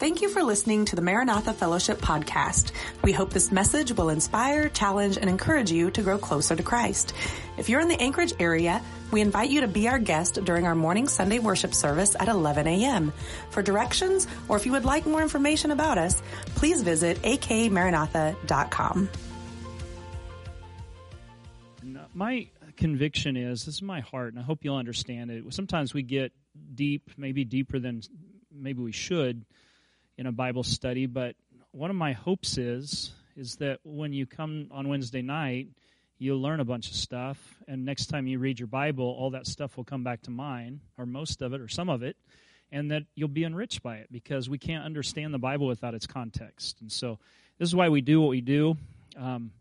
Thank you for listening to the Maranatha Fellowship podcast. We hope this message will inspire, challenge, and encourage you to grow closer to Christ. If you're in the Anchorage area, we invite you to be our guest during our morning Sunday worship service at 11 a.m. For directions, or if you would like more information about us, please visit akmaranatha.com. My conviction is this is my heart, and I hope you'll understand it. Sometimes we get deep, maybe deeper than maybe we should in a Bible study, but one of my hopes is is that when you come on Wednesday night, you'll learn a bunch of stuff, and next time you read your Bible, all that stuff will come back to mind, or most of it, or some of it, and that you'll be enriched by it because we can't understand the Bible without its context. And so, this is why we do what we do. Um,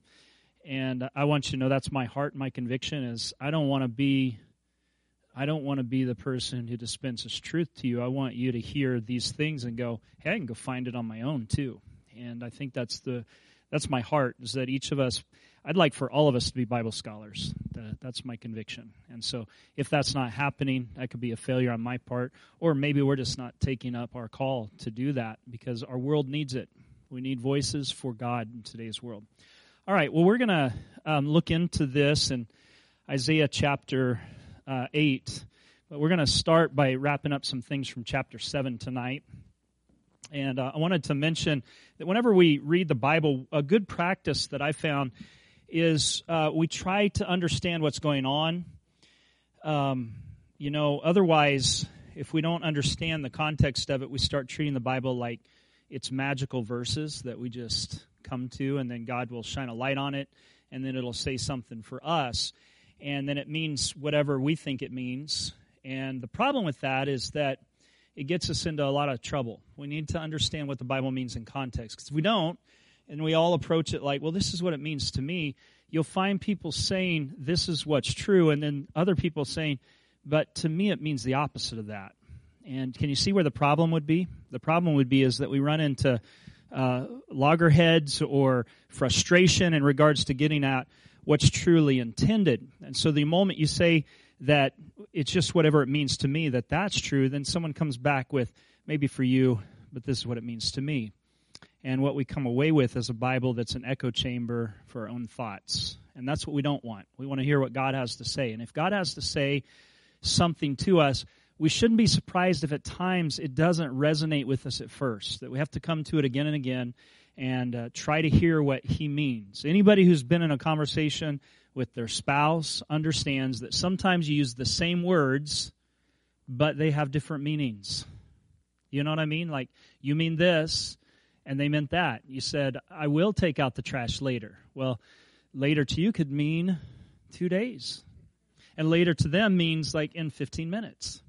and I want you to know that's my heart, my conviction is I don't want to be I don't want to be the person who dispenses truth to you. I want you to hear these things and go, "Hey, I can go find it on my own too." And I think that's the that's my heart is that each of us I'd like for all of us to be Bible scholars. That's my conviction. And so if that's not happening, that could be a failure on my part or maybe we're just not taking up our call to do that because our world needs it. We need voices for God in today's world. All right, well we're going to um, look into this in Isaiah chapter uh, 8. But we're going to start by wrapping up some things from chapter 7 tonight. And uh, I wanted to mention that whenever we read the Bible, a good practice that I found is uh, we try to understand what's going on. Um, you know, otherwise, if we don't understand the context of it, we start treating the Bible like it's magical verses that we just come to, and then God will shine a light on it, and then it'll say something for us and then it means whatever we think it means. And the problem with that is that it gets us into a lot of trouble. We need to understand what the Bible means in context. Because if we don't, and we all approach it like, well, this is what it means to me, you'll find people saying, this is what's true, and then other people saying, but to me it means the opposite of that. And can you see where the problem would be? The problem would be is that we run into uh, loggerheads or frustration in regards to getting at what's truly intended. And so the moment you say that it's just whatever it means to me, that that's true, then someone comes back with, maybe for you, but this is what it means to me. And what we come away with is a Bible that's an echo chamber for our own thoughts. And that's what we don't want. We want to hear what God has to say. And if God has to say something to us, we shouldn't be surprised if at times it doesn't resonate with us at first, that we have to come to it again and again and uh, try to hear what he means. Anybody who's been in a conversation with their spouse understands that sometimes you use the same words, but they have different meanings. You know what I mean? Like, you mean this, and they meant that. You said, I will take out the trash later. Well, later to you could mean two days. And later to them means like in 15 minutes.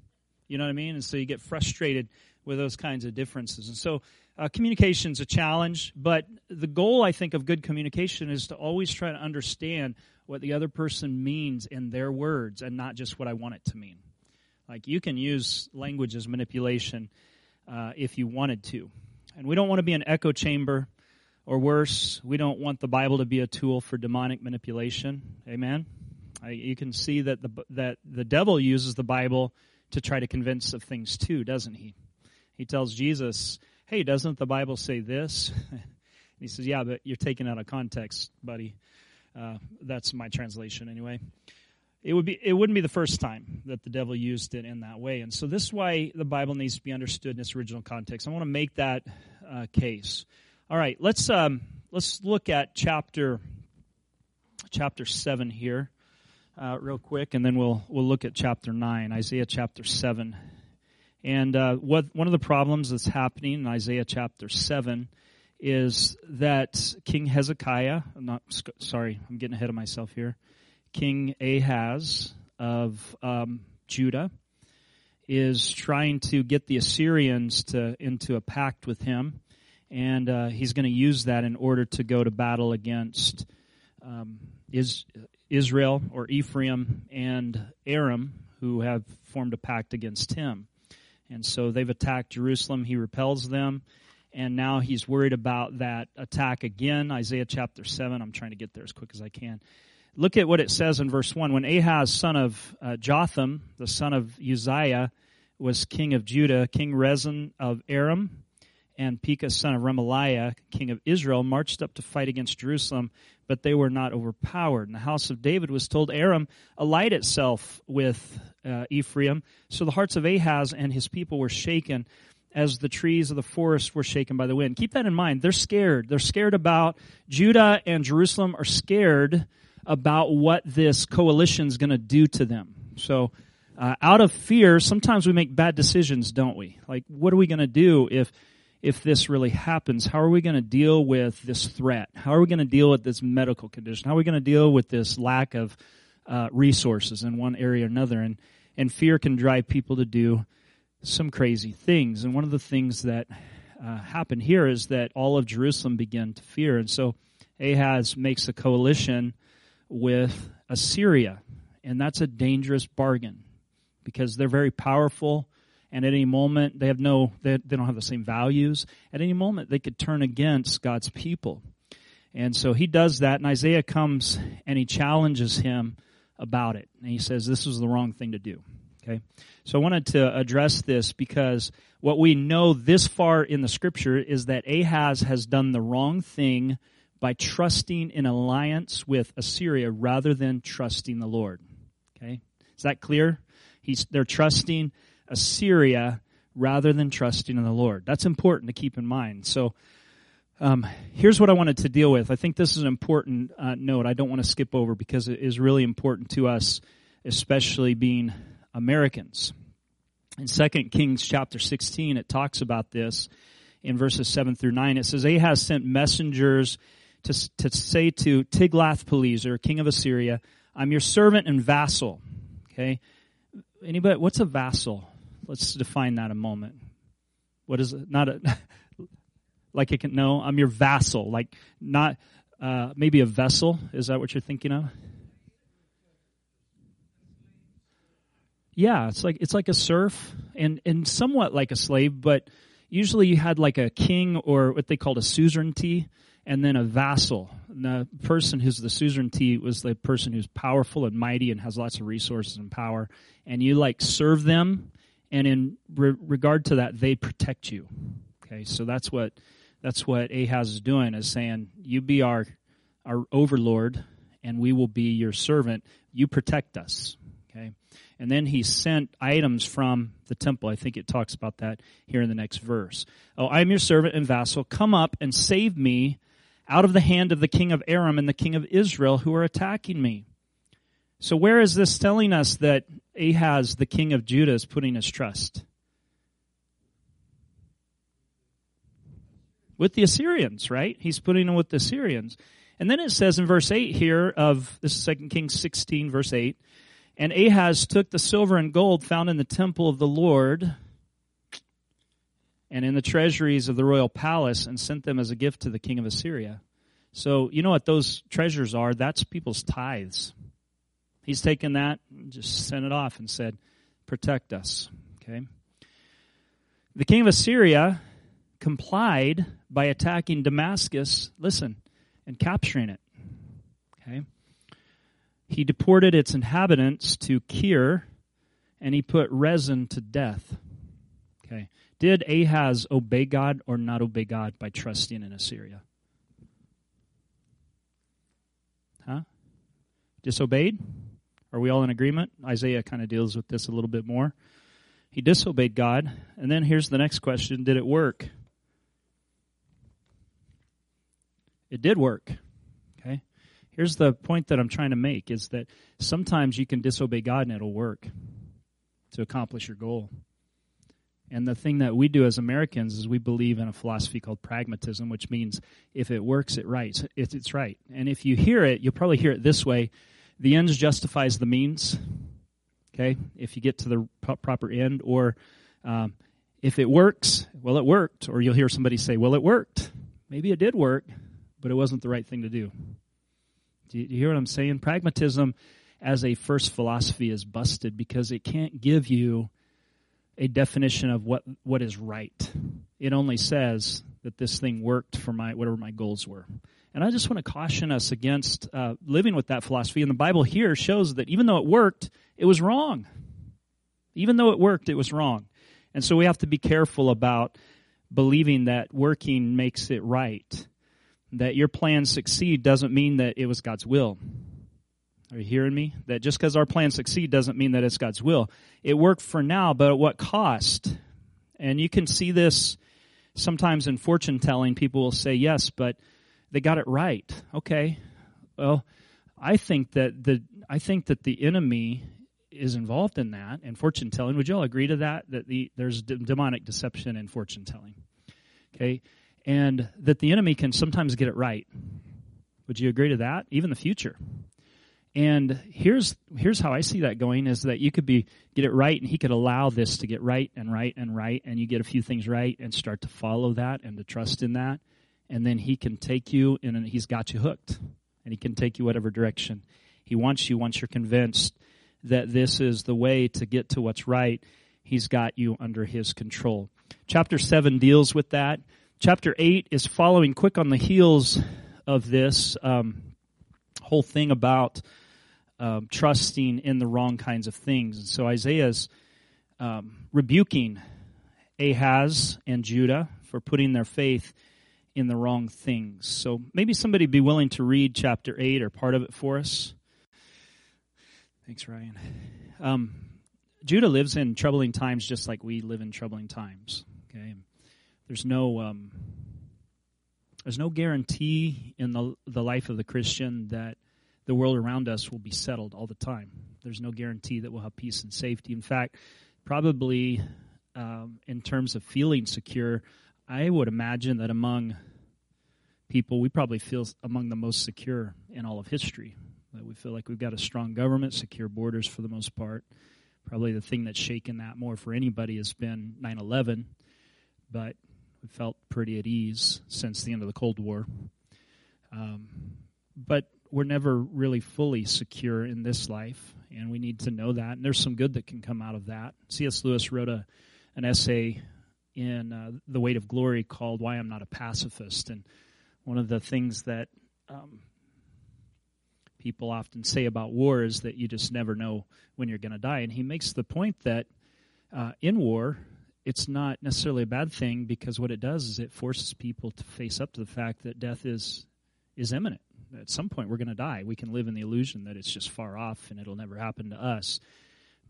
You know what I mean? And so you get frustrated with those kinds of differences. And so uh, communication is a challenge, but the goal, I think, of good communication is to always try to understand what the other person means in their words and not just what I want it to mean. Like, you can use language as manipulation uh, if you wanted to. And we don't want to be an echo chamber, or worse, we don't want the Bible to be a tool for demonic manipulation. Amen? I, you can see that the, that the devil uses the Bible to try to convince of things too, doesn't he? He tells Jesus, hey, doesn't the Bible say this? he says, yeah, but you're taken out of context, buddy. Uh, that's my translation anyway. It would be it wouldn't be the first time that the devil used it in that way, and so this is why the Bible needs to be understood in its original context. I want to make that uh, case. All right, let's um, let's look at chapter chapter seven here, uh, real quick, and then we'll we'll look at chapter nine, Isaiah chapter seven. And uh, what, one of the problems that's happening in Isaiah chapter 7 is that King Hezekiah, I'm not sorry, I'm getting ahead of myself here. King Ahaz of um, Judah is trying to get the Assyrians to into a pact with him, and uh, he's going to use that in order to go to battle against um, is, Israel or Ephraim and Aram, who have formed a pact against him. And so they've attacked Jerusalem. He repels them. And now he's worried about that attack again. Isaiah chapter 7. I'm trying to get there as quick as I can. Look at what it says in verse 1. When Ahaz, son of uh, Jotham, the son of Uzziah, was king of Judah, King Rezin of Aram and Pekah, son of Remaliah, king of Israel, marched up to fight against Jerusalem, but they were not overpowered. And the house of David was told Aram allied itself with uh, Ephraim. So the hearts of Ahaz and his people were shaken as the trees of the forest were shaken by the wind. Keep that in mind. They're scared. They're scared about Judah and Jerusalem are scared about what this coalition is going to do to them. So, uh, out of fear, sometimes we make bad decisions, don't we? Like, what are we going to do if if this really happens? How are we going to deal with this threat? How are we going to deal with this medical condition? How are we going to deal with this lack of uh, resources in one area or another? And and fear can drive people to do some crazy things. And one of the things that uh, happened here is that all of Jerusalem began to fear, and so Ahaz makes a coalition with Assyria, and that's a dangerous bargain because they're very powerful. And at any moment they have no they, they don't have the same values. At any moment they could turn against god's people. And so he does that and isaiah comes and he challenges him about it. And he says this was the wrong thing to do. Okay? So i wanted to address this because what we know this far in the scripture is that ahaz has done the wrong thing by trusting in alliance with assyria rather than trusting the lord. Okay? Is that clear? He's, they're trusting Assyria rather than trusting in the Lord. That's important to keep in mind. So, um, here's what I wanted to deal with. I think this is an important uh, note. I don't want to skip over because it is really important to us, especially being Americans. In 2 Kings chapter 16, it talks about this in verses 7 through 9. It says, Ahaz sent messengers to, to say to Tiglath-Pileser, king of Assyria, I'm your servant and vassal. Okay? Anybody, what's a vassal? Let's define that a moment. What is it? Not a, like it can, no, I'm your vassal. Like not, uh, maybe a vessel. Is that what you're thinking of? Yeah, it's like, it's like a serf and, and somewhat like a slave, but usually you had like a king or what they called a suzerainty and then a vassal. And the person who's the suzerainty was the person who's powerful and mighty and has lots of resources and power. And you like serve them, and in re- regard to that, they protect you. Okay, so that's what that's what Ahaz is doing is saying, "You be our our overlord, and we will be your servant. You protect us." Okay, and then he sent items from the temple. I think it talks about that here in the next verse. Oh, I am your servant and vassal. Come up and save me out of the hand of the king of Aram and the king of Israel who are attacking me. So, where is this telling us that Ahaz, the king of Judah, is putting his trust? With the Assyrians, right? He's putting them with the Assyrians. And then it says in verse 8 here of this is 2 Kings 16, verse 8, and Ahaz took the silver and gold found in the temple of the Lord and in the treasuries of the royal palace and sent them as a gift to the king of Assyria. So, you know what those treasures are? That's people's tithes. He's taken that and just sent it off and said, protect us. Okay. The king of Assyria complied by attacking Damascus, listen, and capturing it. Okay. He deported its inhabitants to Kir and he put Rezin to death. Okay. Did Ahaz obey God or not obey God by trusting in Assyria? Huh? Disobeyed? Are we all in agreement? Isaiah kind of deals with this a little bit more. He disobeyed God. And then here's the next question Did it work? It did work. Okay? Here's the point that I'm trying to make is that sometimes you can disobey God and it'll work to accomplish your goal. And the thing that we do as Americans is we believe in a philosophy called pragmatism, which means if it works, it right. It's right. And if you hear it, you'll probably hear it this way: the ends justifies the means. Okay, if you get to the proper end, or um, if it works, well, it worked. Or you'll hear somebody say, "Well, it worked. Maybe it did work, but it wasn't the right thing to do." Do you, do you hear what I'm saying? Pragmatism, as a first philosophy, is busted because it can't give you a definition of what, what is right. It only says that this thing worked for my whatever my goals were. And I just want to caution us against uh, living with that philosophy. And the Bible here shows that even though it worked, it was wrong. Even though it worked, it was wrong. And so we have to be careful about believing that working makes it right. That your plans succeed doesn't mean that it was God's will. Are you hearing me? That just because our plans succeed doesn't mean that it's God's will. It worked for now, but at what cost? And you can see this sometimes in fortune telling. People will say, yes, but they got it right. Okay. Well, I think that the, I think that the enemy is involved in that and fortune telling. Would you all agree to that? That the, there's demonic deception in fortune telling. Okay. And that the enemy can sometimes get it right. Would you agree to that? Even the future. And here's here's how I see that going is that you could be get it right and he could allow this to get right and right and right and you get a few things right and start to follow that and to trust in that and then he can take you and he's got you hooked and he can take you whatever direction he wants you once you're convinced that this is the way to get to what's right he's got you under his control chapter 7 deals with that chapter 8 is following quick on the heels of this um, whole thing about um, trusting in the wrong kinds of things. And so Isaiah's um, rebuking Ahaz and Judah for putting their faith in the wrong things. So maybe somebody be willing to read chapter 8 or part of it for us. Thanks, Ryan. Um, Judah lives in troubling times just like we live in troubling times. Okay, there's no um, there's no guarantee in the the life of the Christian that the world around us will be settled all the time. There's no guarantee that we'll have peace and safety. In fact, probably um, in terms of feeling secure, I would imagine that among people, we probably feel among the most secure in all of history. That we feel like we've got a strong government, secure borders for the most part. Probably the thing that's shaken that more for anybody has been 9 11, but we felt pretty at ease since the end of the Cold War. Um, but we're never really fully secure in this life, and we need to know that. And there's some good that can come out of that. C.S. Lewis wrote a an essay in uh, The Weight of Glory called "Why I'm Not a Pacifist," and one of the things that um, people often say about war is that you just never know when you're going to die. And he makes the point that uh, in war, it's not necessarily a bad thing because what it does is it forces people to face up to the fact that death is is imminent at some point we're going to die. We can live in the illusion that it's just far off and it'll never happen to us.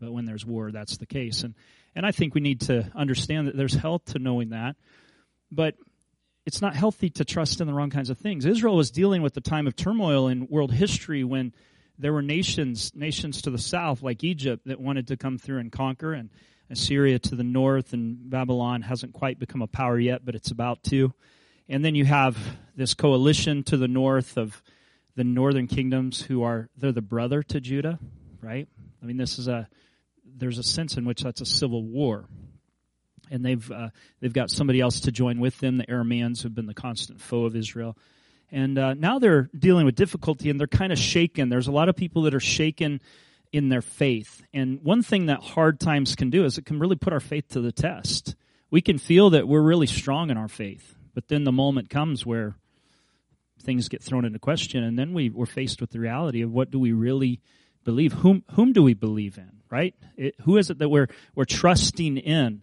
But when there's war, that's the case. And and I think we need to understand that there's health to knowing that. But it's not healthy to trust in the wrong kinds of things. Israel was dealing with the time of turmoil in world history when there were nations nations to the south like Egypt that wanted to come through and conquer and Assyria to the north and Babylon hasn't quite become a power yet but it's about to. And then you have this coalition to the north of the northern kingdoms who are they're the brother to Judah, right? I mean, this is a there's a sense in which that's a civil war, and they've uh, they've got somebody else to join with them, the Arameans, who've been the constant foe of Israel, and uh, now they're dealing with difficulty, and they're kind of shaken. There's a lot of people that are shaken in their faith, and one thing that hard times can do is it can really put our faith to the test. We can feel that we're really strong in our faith, but then the moment comes where things get thrown into question, and then we, we're faced with the reality of what do we really believe? Whom whom do we believe in? Right? It, who is it that we're we're trusting in?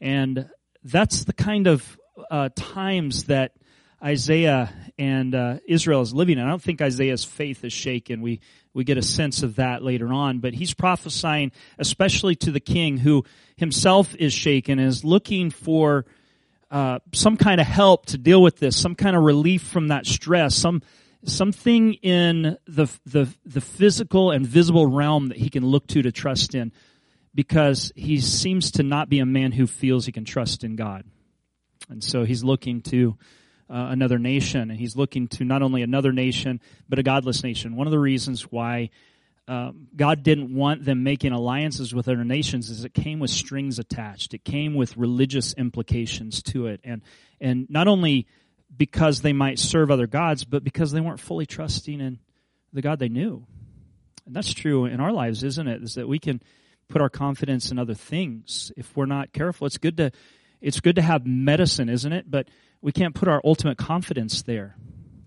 And that's the kind of uh, times that Isaiah and uh, Israel is living in. I don't think Isaiah's faith is shaken. We we get a sense of that later on, but he's prophesying especially to the king who himself is shaken and is looking for uh, some kind of help to deal with this, some kind of relief from that stress, some something in the the the physical and visible realm that he can look to to trust in, because he seems to not be a man who feels he can trust in God, and so he's looking to. Uh, another nation, and he's looking to not only another nation, but a godless nation. One of the reasons why um, God didn't want them making alliances with other nations is it came with strings attached. It came with religious implications to it. And, and not only because they might serve other gods, but because they weren't fully trusting in the God they knew. And that's true in our lives, isn't it? Is that we can put our confidence in other things if we're not careful. It's good to, it's good to have medicine, isn't it? But we can't put our ultimate confidence there.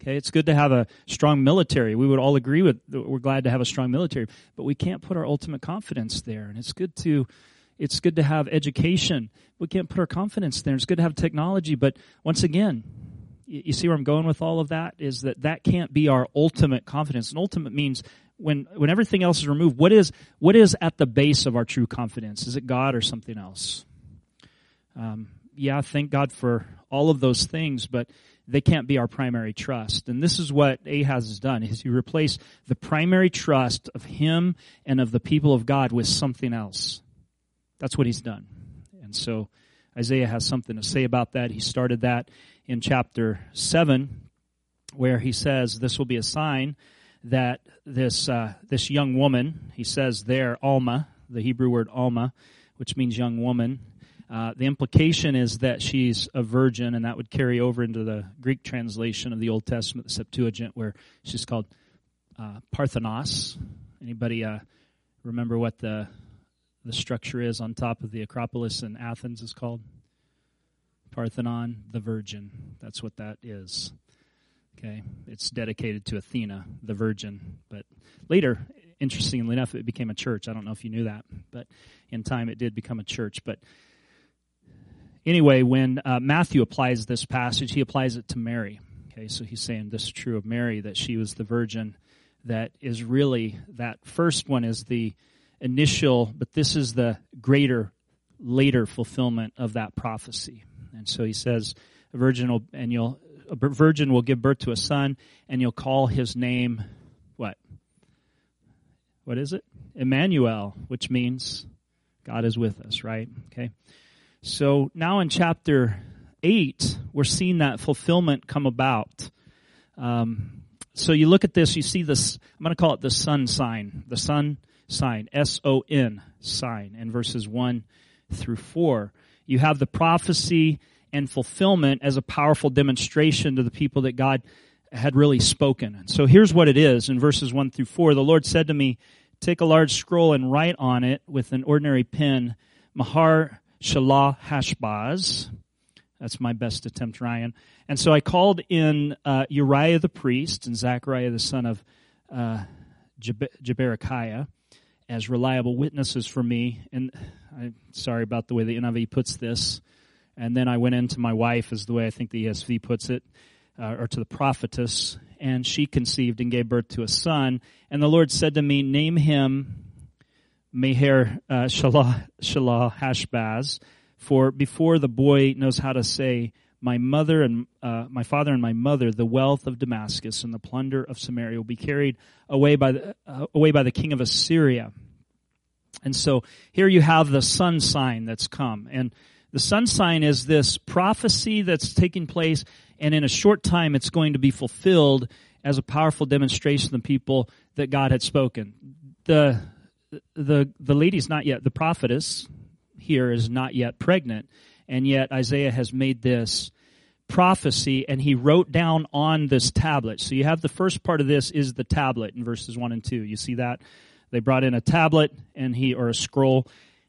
Okay, it's good to have a strong military. We would all agree with we're glad to have a strong military, but we can't put our ultimate confidence there. And it's good to It's good to have education. We can't put our confidence there. It's good to have technology, but once again, you see where I'm going with all of that is that that can't be our ultimate confidence. And ultimate means when when everything else is removed, what is what is at the base of our true confidence? Is it God or something else? Um, yeah, thank God for all of those things, but they can't be our primary trust. And this is what Ahaz has done: is he replaced the primary trust of him and of the people of God with something else. That's what he's done. And so Isaiah has something to say about that. He started that in chapter 7, where he says, This will be a sign that this, uh, this young woman, he says there, Alma, the Hebrew word Alma, which means young woman, uh, the implication is that she's a virgin, and that would carry over into the Greek translation of the Old Testament, the Septuagint, where she's called uh, Parthenos. Anybody uh, remember what the the structure is on top of the Acropolis in Athens is called? Parthenon, the Virgin. That's what that is. Okay, it's dedicated to Athena, the Virgin. But later, interestingly enough, it became a church. I don't know if you knew that, but in time it did become a church. But anyway, when uh, Matthew applies this passage, he applies it to Mary. Okay, so he's saying this is true of Mary that she was the Virgin. That is really that first one is the initial, but this is the greater, later fulfillment of that prophecy. And so he says, a virgin will, and you'll, a virgin will give birth to a son, and you'll call his name, what? What is it? Emmanuel, which means God is with us, right? Okay. So now in chapter 8, we're seeing that fulfillment come about. Um, so you look at this, you see this, I'm going to call it the son sign. The son sign, S O N sign, in verses 1 through 4 you have the prophecy and fulfillment as a powerful demonstration to the people that God had really spoken. So here's what it is in verses 1 through 4. The Lord said to me, Take a large scroll and write on it with an ordinary pen, Mahar Shalah Hashbaz. That's my best attempt, Ryan. And so I called in uh, Uriah the priest and Zechariah the son of uh, Jeberechiah as reliable witnesses for me. And I'm sorry about the way the NIV puts this. And then I went into my wife, is the way I think the ESV puts it, uh, or to the prophetess, and she conceived and gave birth to a son. And the Lord said to me, Name him Meher uh, Shalah, Shalah Hashbaz, for before the boy knows how to say, my mother and uh, my father and my mother, the wealth of Damascus and the plunder of Samaria will be carried away by the uh, away by the king of Assyria. And so here you have the son sign that's come. And the son sign is this prophecy that's taking place, and in a short time it's going to be fulfilled as a powerful demonstration of the people that God had spoken. The the the lady's not yet the prophetess here is not yet pregnant, and yet Isaiah has made this prophecy and he wrote down on this tablet. So you have the first part of this is the tablet in verses 1 and 2. You see that? They brought in a tablet and he or a scroll,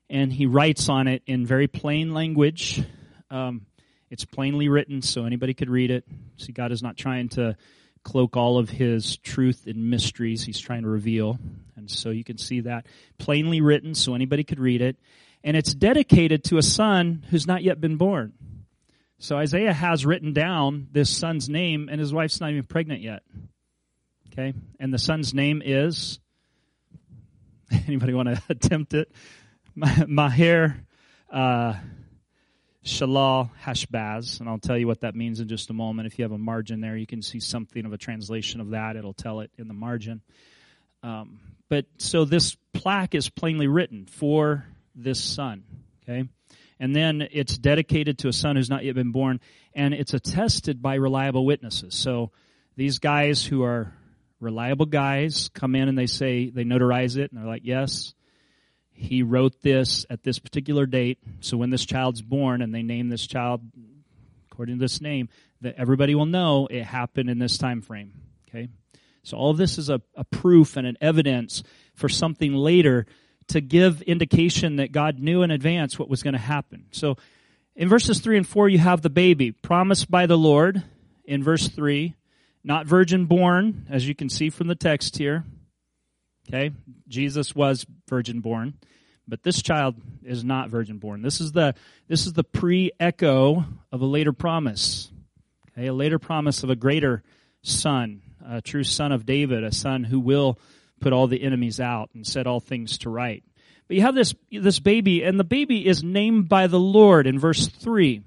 and he writes on it in very plain language. Um, it's plainly written, so anybody could read it. See, God is not trying to cloak all of his truth and mysteries. He's trying to reveal, and so you can see that plainly written, so anybody could read it. And it's dedicated to a son who's not yet been born. So Isaiah has written down this son's name, and his wife's not even pregnant yet. Okay, and the son's name is Anybody want to attempt it? Maher uh, Shalal Hashbaz, and I'll tell you what that means in just a moment. If you have a margin there, you can see something of a translation of that. It'll tell it in the margin. Um, but so this plaque is plainly written for this son. Okay, and then it's dedicated to a son who's not yet been born, and it's attested by reliable witnesses. So these guys who are reliable guys come in and they say, they notarize it, and they're like, yes, he wrote this at this particular date. So when this child's born and they name this child according to this name, that everybody will know it happened in this time frame. Okay? So all this is a, a proof and an evidence for something later to give indication that God knew in advance what was going to happen. So in verses 3 and 4, you have the baby promised by the Lord in verse 3 not virgin born, as you can see from the text here. Okay, Jesus was virgin born, But this child is not virgin born. This is the this is the pre-echo of a later promise. Okay, a later promise of a greater son, a true son of David, a son who will put all the enemies out and set all things to right. But you have this this baby, and the baby is named by the Lord in verse three.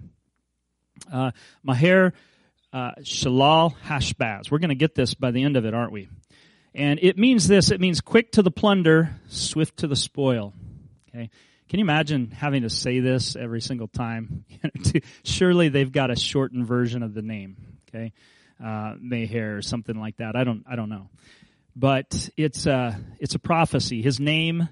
Uh, Maher uh, Shalal Hashbaz. We're going to get this by the end of it, aren't we? And it means this. It means quick to the plunder, swift to the spoil. Okay. Can you imagine having to say this every single time? Surely they've got a shortened version of the name. Okay. Uh, Mayhair or something like that. I don't, I don't know. But it's a, it's a prophecy. His name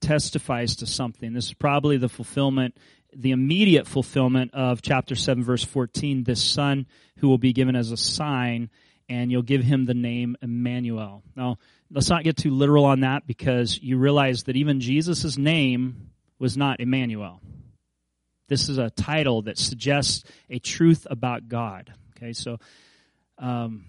testifies to something. This is probably the fulfillment, the immediate fulfillment of chapter 7 verse 14. This son who will be given as a sign and you'll give him the name Emmanuel. Now, let's not get too literal on that because you realize that even Jesus' name was not Emmanuel. This is a title that suggests a truth about God. Okay, so um,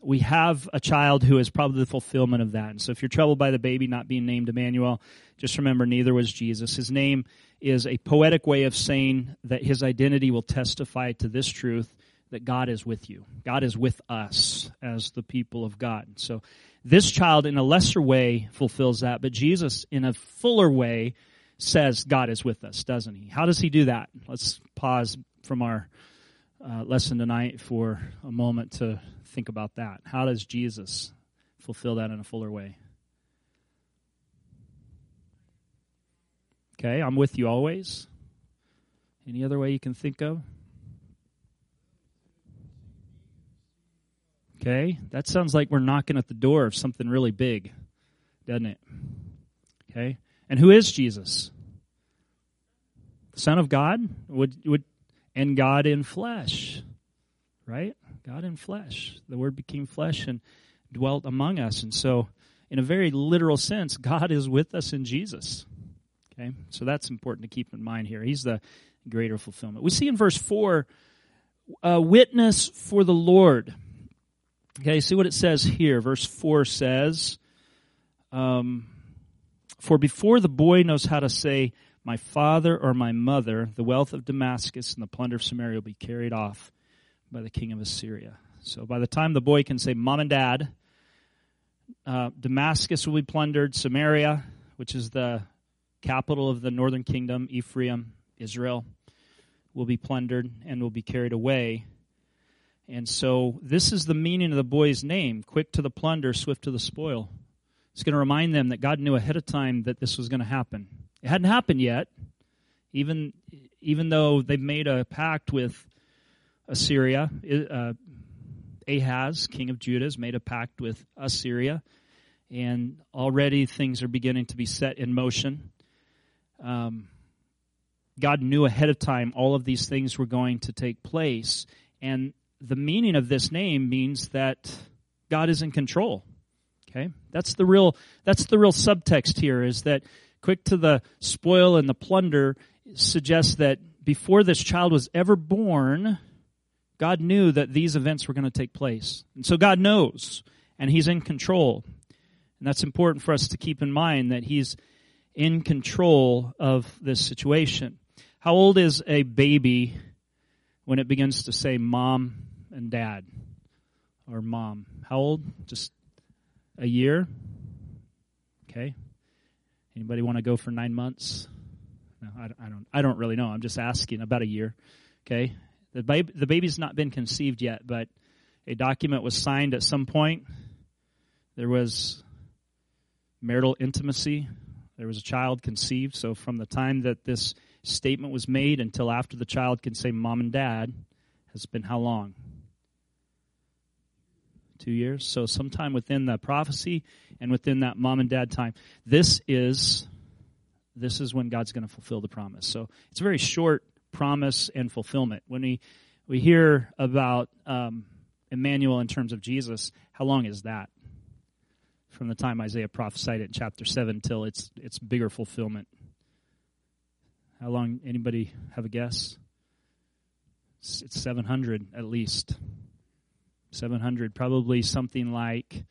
we have a child who is probably the fulfillment of that. And so if you're troubled by the baby not being named Emmanuel, just remember neither was Jesus. His name is a poetic way of saying that his identity will testify to this truth that God is with you. God is with us as the people of God. So this child in a lesser way fulfills that, but Jesus in a fuller way says God is with us, doesn't he? How does he do that? Let's pause from our uh, lesson tonight for a moment to think about that. How does Jesus fulfill that in a fuller way? Okay, I'm with you always. Any other way you can think of? Okay, that sounds like we're knocking at the door of something really big, doesn't it? Okay, and who is Jesus? The Son of God would would and God in flesh, right? God in flesh. The Word became flesh and dwelt among us, and so, in a very literal sense, God is with us in Jesus. Okay, so that's important to keep in mind here. He's the greater fulfillment. We see in verse four, a witness for the Lord. Okay, see what it says here. Verse 4 says, um, For before the boy knows how to say, My father or my mother, the wealth of Damascus and the plunder of Samaria will be carried off by the king of Assyria. So by the time the boy can say, Mom and Dad, uh, Damascus will be plundered, Samaria, which is the capital of the northern kingdom, Ephraim, Israel, will be plundered and will be carried away. And so this is the meaning of the boy's name quick to the plunder, swift to the spoil. It's going to remind them that God knew ahead of time that this was going to happen. It hadn't happened yet, even, even though they've made a pact with Assyria. Uh, Ahaz, king of Judah, has made a pact with Assyria, and already things are beginning to be set in motion. Um, God knew ahead of time all of these things were going to take place, and the meaning of this name means that God is in control. Okay? That's the real that's the real subtext here is that quick to the spoil and the plunder suggests that before this child was ever born, God knew that these events were going to take place. And so God knows and he's in control. And that's important for us to keep in mind that he's in control of this situation. How old is a baby when it begins to say mom and dad or mom. How old? Just a year? Okay. Anybody want to go for nine months? No, I, I, don't. I don't really know. I'm just asking. About a year. Okay. The baby, the baby's not been conceived yet, but a document was signed at some point. There was marital intimacy. There was a child conceived. So from the time that this statement was made until after the child can say mom and dad has been how long? Two years. So sometime within the prophecy and within that mom and dad time, this is this is when God's going to fulfill the promise. So it's a very short promise and fulfillment. When we we hear about um, Emmanuel in terms of Jesus, how long is that? From the time Isaiah prophesied it in chapter seven till its its bigger fulfillment. How long? Anybody have a guess? It's, it's seven hundred at least. 700, probably something like,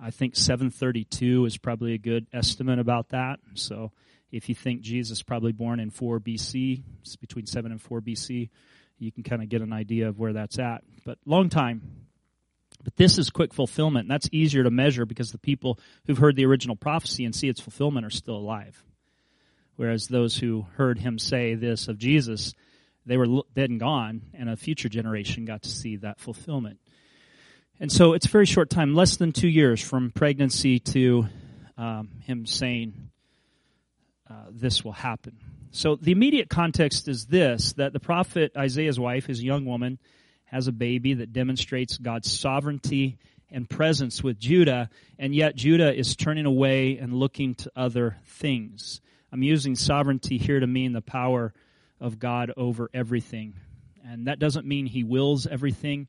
I think 732 is probably a good estimate about that. So If you think Jesus probably born in 4 BC, it's between 7 and 4 BC, you can kind of get an idea of where that's at. But long time. But this is quick fulfillment. That's easier to measure because the people who've heard the original prophecy and see its fulfillment are still alive. Whereas those who heard him say this of Jesus, they were dead and gone, and a future generation got to see that fulfillment. And so it's a very short time, less than two years from pregnancy to um, him saying, uh, This will happen. So the immediate context is this that the prophet Isaiah's wife, his young woman, has a baby that demonstrates God's sovereignty and presence with Judah, and yet Judah is turning away and looking to other things. I'm using sovereignty here to mean the power of God over everything. And that doesn't mean he wills everything,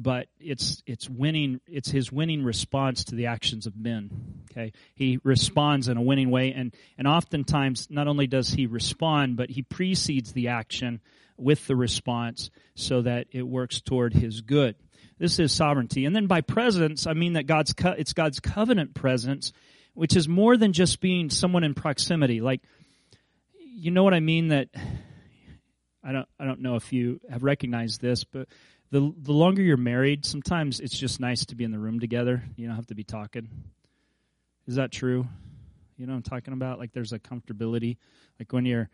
but it's it's winning it's his winning response to the actions of men. Okay? He responds in a winning way and and oftentimes not only does he respond, but he precedes the action with the response so that it works toward his good. This is sovereignty. And then by presence, I mean that God's co- it's God's covenant presence which is more than just being someone in proximity. Like, you know what I mean? That I don't, I don't know if you have recognized this, but the the longer you're married, sometimes it's just nice to be in the room together. You don't have to be talking. Is that true? You know what I'm talking about? Like, there's a comfortability. Like when you're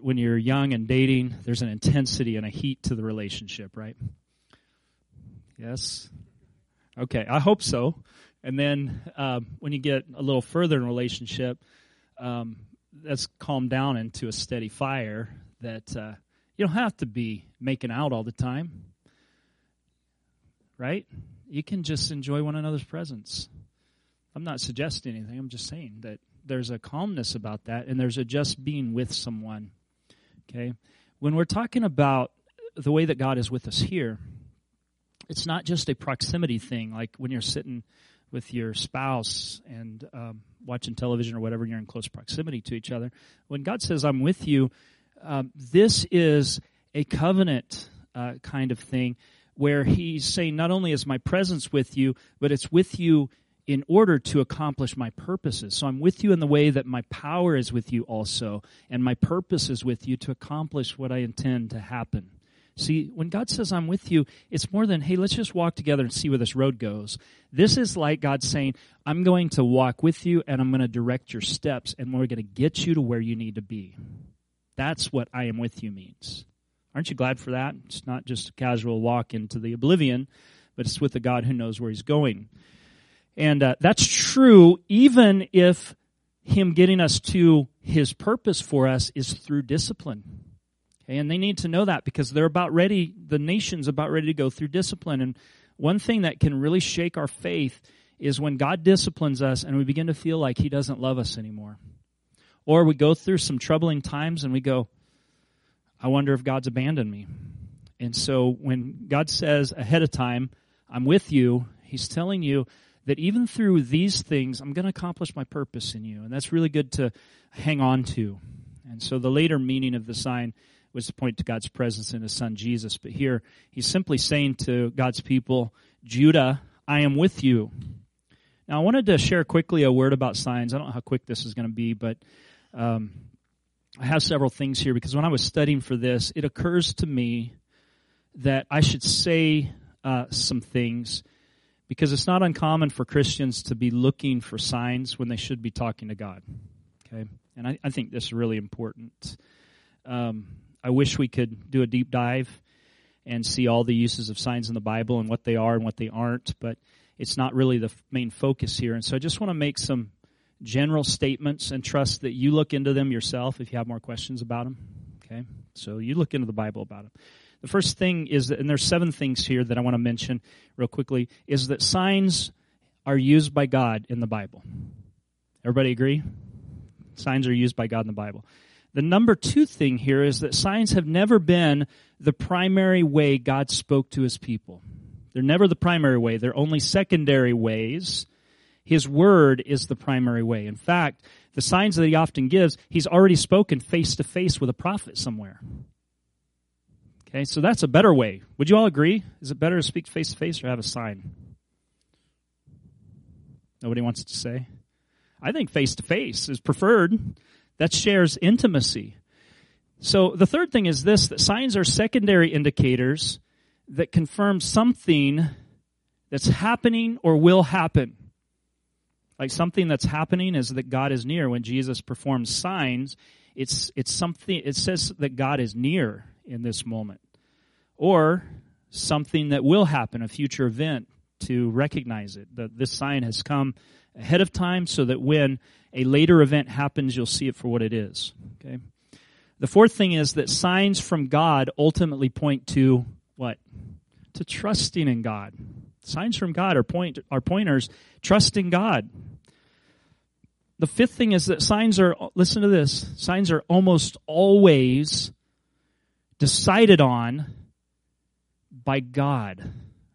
when you're young and dating, there's an intensity and a heat to the relationship, right? Yes. Okay, I hope so. And then um, when you get a little further in relationship, um, that's calmed down into a steady fire that uh, you don't have to be making out all the time, right? You can just enjoy one another's presence. I'm not suggesting anything. I'm just saying that there's a calmness about that, and there's a just being with someone. Okay, when we're talking about the way that God is with us here, it's not just a proximity thing, like when you're sitting with your spouse and um, watching television or whatever, you're in close proximity to each other. When God says, I'm with you, um, this is a covenant uh, kind of thing where He's saying, not only is my presence with you, but it's with you in order to accomplish my purposes. So I'm with you in the way that my power is with you also, and my purpose is with you to accomplish what I intend to happen. See, when God says, I'm with you, it's more than, hey, let's just walk together and see where this road goes. This is like God saying, I'm going to walk with you and I'm going to direct your steps and we're going to get you to where you need to be. That's what I am with you means. Aren't you glad for that? It's not just a casual walk into the oblivion, but it's with a God who knows where he's going. And uh, that's true even if him getting us to his purpose for us is through discipline. Okay, and they need to know that because they're about ready, the nation's about ready to go through discipline. And one thing that can really shake our faith is when God disciplines us and we begin to feel like He doesn't love us anymore. Or we go through some troubling times and we go, I wonder if God's abandoned me. And so when God says ahead of time, I'm with you, He's telling you that even through these things, I'm going to accomplish my purpose in you. And that's really good to hang on to. And so the later meaning of the sign was to point to God's presence in his son Jesus. But here, he's simply saying to God's people, Judah, I am with you. Now, I wanted to share quickly a word about signs. I don't know how quick this is going to be, but um, I have several things here because when I was studying for this, it occurs to me that I should say uh, some things because it's not uncommon for Christians to be looking for signs when they should be talking to God. Okay, and I, I think this is really important. Um, I wish we could do a deep dive and see all the uses of signs in the Bible and what they are and what they aren't, but it's not really the main focus here. And so I just want to make some general statements and trust that you look into them yourself if you have more questions about them. Okay? So you look into the Bible about them. The first thing is that, and there's seven things here that I want to mention real quickly, is that signs are used by God in the Bible. Everybody agree? Signs are used by God in the Bible. The number two thing here is that signs have never been the primary way God spoke to his people. They're never the primary way. They're only secondary ways. His word is the primary way. In fact, the signs that he often gives, he's already spoken face to face with a prophet somewhere. Okay, so that's a better way. Would you all agree? Is it better to speak face to face or have a sign? Nobody wants to say. I think face to face is preferred. That shares intimacy. So the third thing is this, that signs are secondary indicators that confirm something that's happening or will happen. Like something that's happening is that God is near. When Jesus performs signs, it's, it's something, it says that God is near in this moment. Or something that will happen, a future event, to recognize it. That this sign has come ahead of time so that when a later event happens, you'll see it for what it is. Okay? The fourth thing is that signs from God ultimately point to what? To trusting in God. Signs from God are point are pointers trusting God. The fifth thing is that signs are listen to this. Signs are almost always decided on by God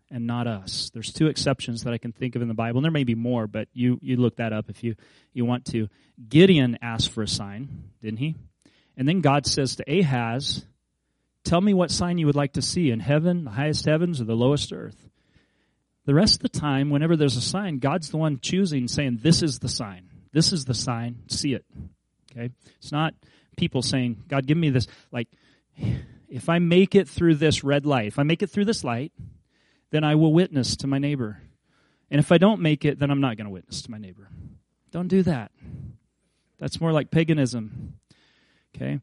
and not us. There's two exceptions that I can think of in the Bible, and there may be more, but you, you look that up if you, you want to. Gideon asked for a sign, didn't he? And then God says to Ahaz, Tell me what sign you would like to see in heaven, the highest heavens, or the lowest earth. The rest of the time, whenever there's a sign, God's the one choosing, saying, This is the sign. This is the sign. See it. Okay? It's not people saying, God, give me this. Like, if I make it through this red light, if I make it through this light, then I will witness to my neighbor. And if I don't make it, then I'm not going to witness to my neighbor. Don't do that. That's more like paganism. Okay?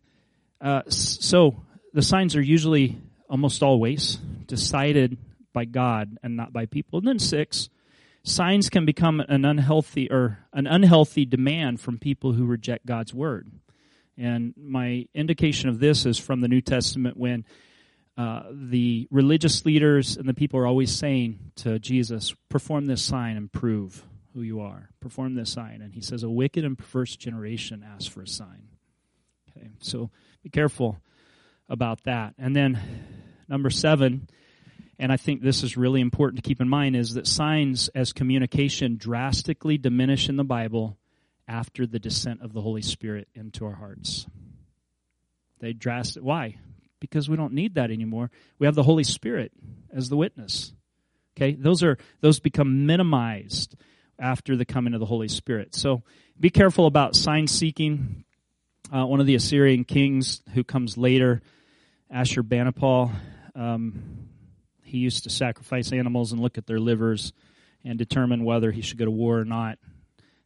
Uh, so the signs are usually almost always decided by God and not by people. And then six, signs can become an unhealthy or an unhealthy demand from people who reject God's word. And my indication of this is from the New Testament when uh, the religious leaders and the people are always saying to Jesus, perform this sign and prove who you are. Perform this sign. And he says, a wicked and perverse generation asks for a sign. Okay, so be careful about that. And then number seven, and I think this is really important to keep in mind, is that signs as communication drastically diminish in the Bible after the descent of the Holy Spirit into our hearts. They drastic why? Because we don't need that anymore. We have the Holy Spirit as the witness. Okay? Those are those become minimized after the coming of the Holy Spirit. So be careful about sign seeking. Uh, one of the Assyrian kings who comes later, Ashurbanipal, um, he used to sacrifice animals and look at their livers and determine whether he should go to war or not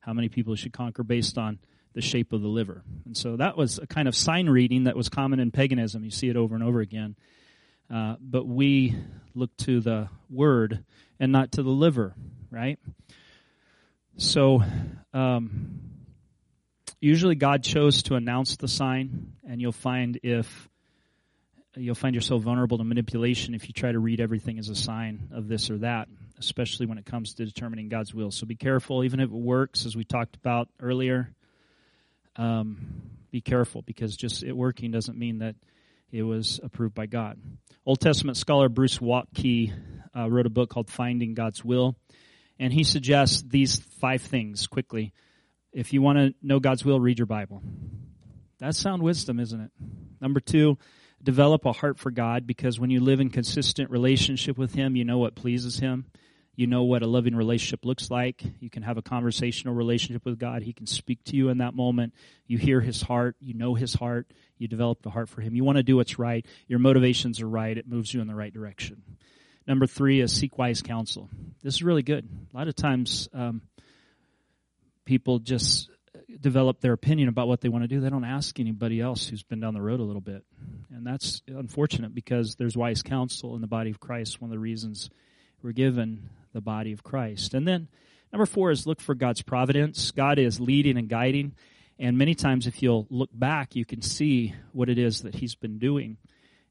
how many people he should conquer based on the shape of the liver. And so that was a kind of sign reading that was common in paganism. You see it over and over again. Uh, but we look to the word and not to the liver, right? So um, usually God chose to announce the sign, and you'll find if you'll find yourself vulnerable to manipulation if you try to read everything as a sign of this or that especially when it comes to determining God's will. So be careful, even if it works, as we talked about earlier. Um, be careful because just it working doesn't mean that it was approved by God. Old Testament scholar Bruce Waltke uh, wrote a book called Finding God's Will, and he suggests these five things quickly. If you want to know God's will, read your Bible. That's sound wisdom, isn't it? Number two, develop a heart for God because when you live in consistent relationship with Him, you know what pleases Him. You know what a loving relationship looks like. You can have a conversational relationship with God. He can speak to you in that moment. You hear His heart. You know His heart. You develop the heart for Him. You want to do what's right. Your motivations are right. It moves you in the right direction. Number three is seek wise counsel. This is really good. A lot of times, um, people just develop their opinion about what they want to do. They don't ask anybody else who's been down the road a little bit. And that's unfortunate because there's wise counsel in the body of Christ. One of the reasons we're given the body of Christ. And then number four is look for God's providence. God is leading and guiding. And many times, if you'll look back, you can see what it is that He's been doing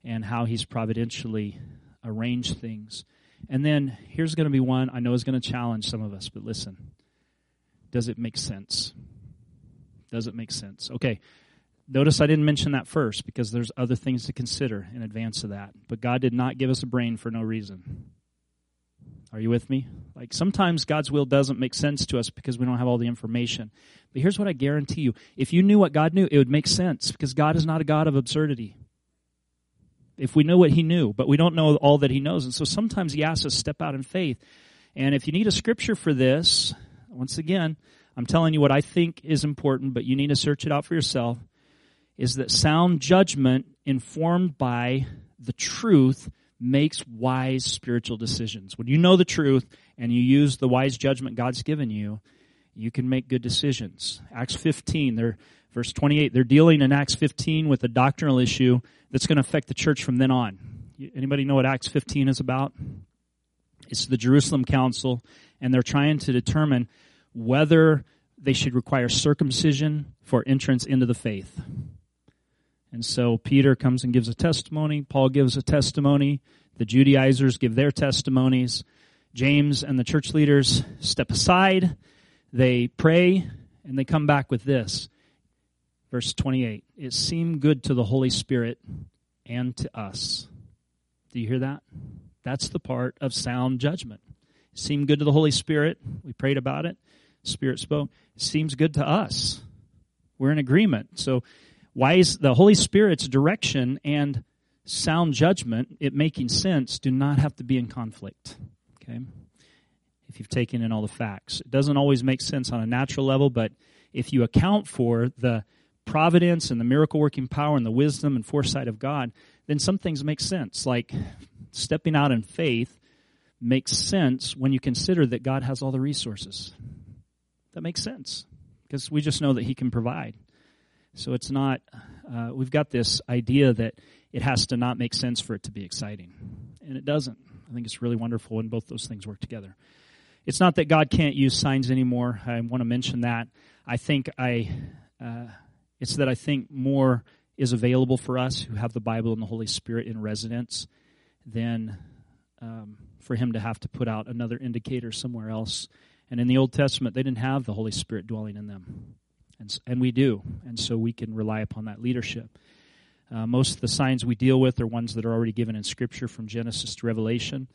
and how He's providentially arranged things. And then here's going to be one I know is going to challenge some of us, but listen. Does it make sense? Does it make sense? Okay. Notice I didn't mention that first because there's other things to consider in advance of that. But God did not give us a brain for no reason. Are you with me? Like sometimes God's will doesn't make sense to us because we don't have all the information. But here's what I guarantee you if you knew what God knew, it would make sense because God is not a God of absurdity. If we know what He knew, but we don't know all that He knows. And so sometimes He asks us to step out in faith. And if you need a scripture for this, once again, I'm telling you what I think is important, but you need to search it out for yourself, is that sound judgment informed by the truth makes wise spiritual decisions. When you know the truth and you use the wise judgment God's given you, you can make good decisions. Acts 15, they're, verse 28, they're dealing in Acts 15 with a doctrinal issue that's going to affect the church from then on. Anybody know what Acts 15 is about? It's the Jerusalem Council, and they're trying to determine whether they should require circumcision for entrance into the faith. And so Peter comes and gives a testimony. Paul gives a testimony. The Judaizers give their testimonies. James and the church leaders step aside. They pray and they come back with this. Verse 28 It seemed good to the Holy Spirit and to us. Do you hear that? That's the part of sound judgment. It seemed good to the Holy Spirit. We prayed about it. Spirit spoke. Seems good to us. We're in agreement. So why is the Holy Spirit's direction and sound judgment, it making sense, do not have to be in conflict. Okay? If you've taken in all the facts. It doesn't always make sense on a natural level, but if you account for the providence and the miracle working power and the wisdom and foresight of God, then some things make sense. Like stepping out in faith makes sense when you consider that God has all the resources. That makes sense because we just know that He can provide. So it's not, uh, we've got this idea that it has to not make sense for it to be exciting. And it doesn't. I think it's really wonderful when both those things work together. It's not that God can't use signs anymore. I want to mention that. I think I, uh, it's that I think more is available for us who have the Bible and the Holy Spirit in residence than um, for Him to have to put out another indicator somewhere else. And in the Old Testament, they didn't have the Holy Spirit dwelling in them. And, and we do. And so we can rely upon that leadership. Uh, most of the signs we deal with are ones that are already given in Scripture from Genesis to Revelation.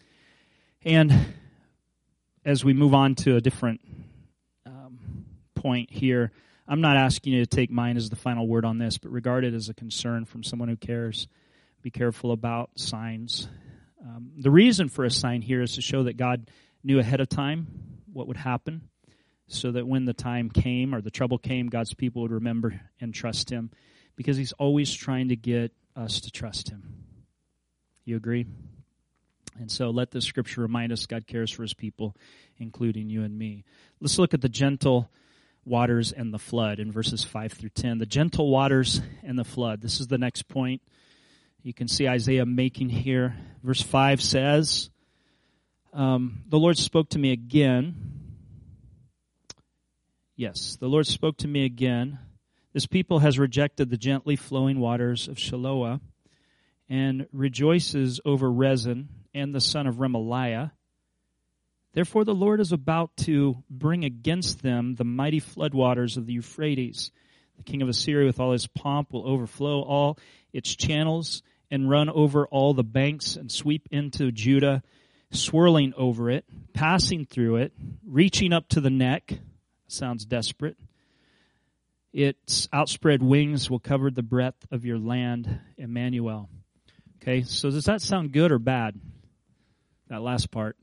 And as we move on to a different um, point here, I'm not asking you to take mine as the final word on this, but regard it as a concern from someone who cares. Be careful about signs. Um, the reason for a sign here is to show that God knew ahead of time what would happen so that when the time came or the trouble came, God's people would remember and trust Him because He's always trying to get us to trust Him. You agree? And so let the scripture remind us God cares for His people, including you and me. Let's look at the gentle waters and the flood in verses 5 through 10. The gentle waters and the flood. This is the next point you can see Isaiah making here. Verse 5 says, um, The Lord spoke to me again Yes, the Lord spoke to me again. This people has rejected the gently flowing waters of Shiloah and rejoices over Rezin and the son of Remaliah. Therefore, the Lord is about to bring against them the mighty floodwaters of the Euphrates. The king of Assyria, with all his pomp, will overflow all its channels and run over all the banks and sweep into Judah, swirling over it, passing through it, reaching up to the neck Sounds desperate. Its outspread wings will cover the breadth of your land, Emmanuel. Okay, so does that sound good or bad? That last part.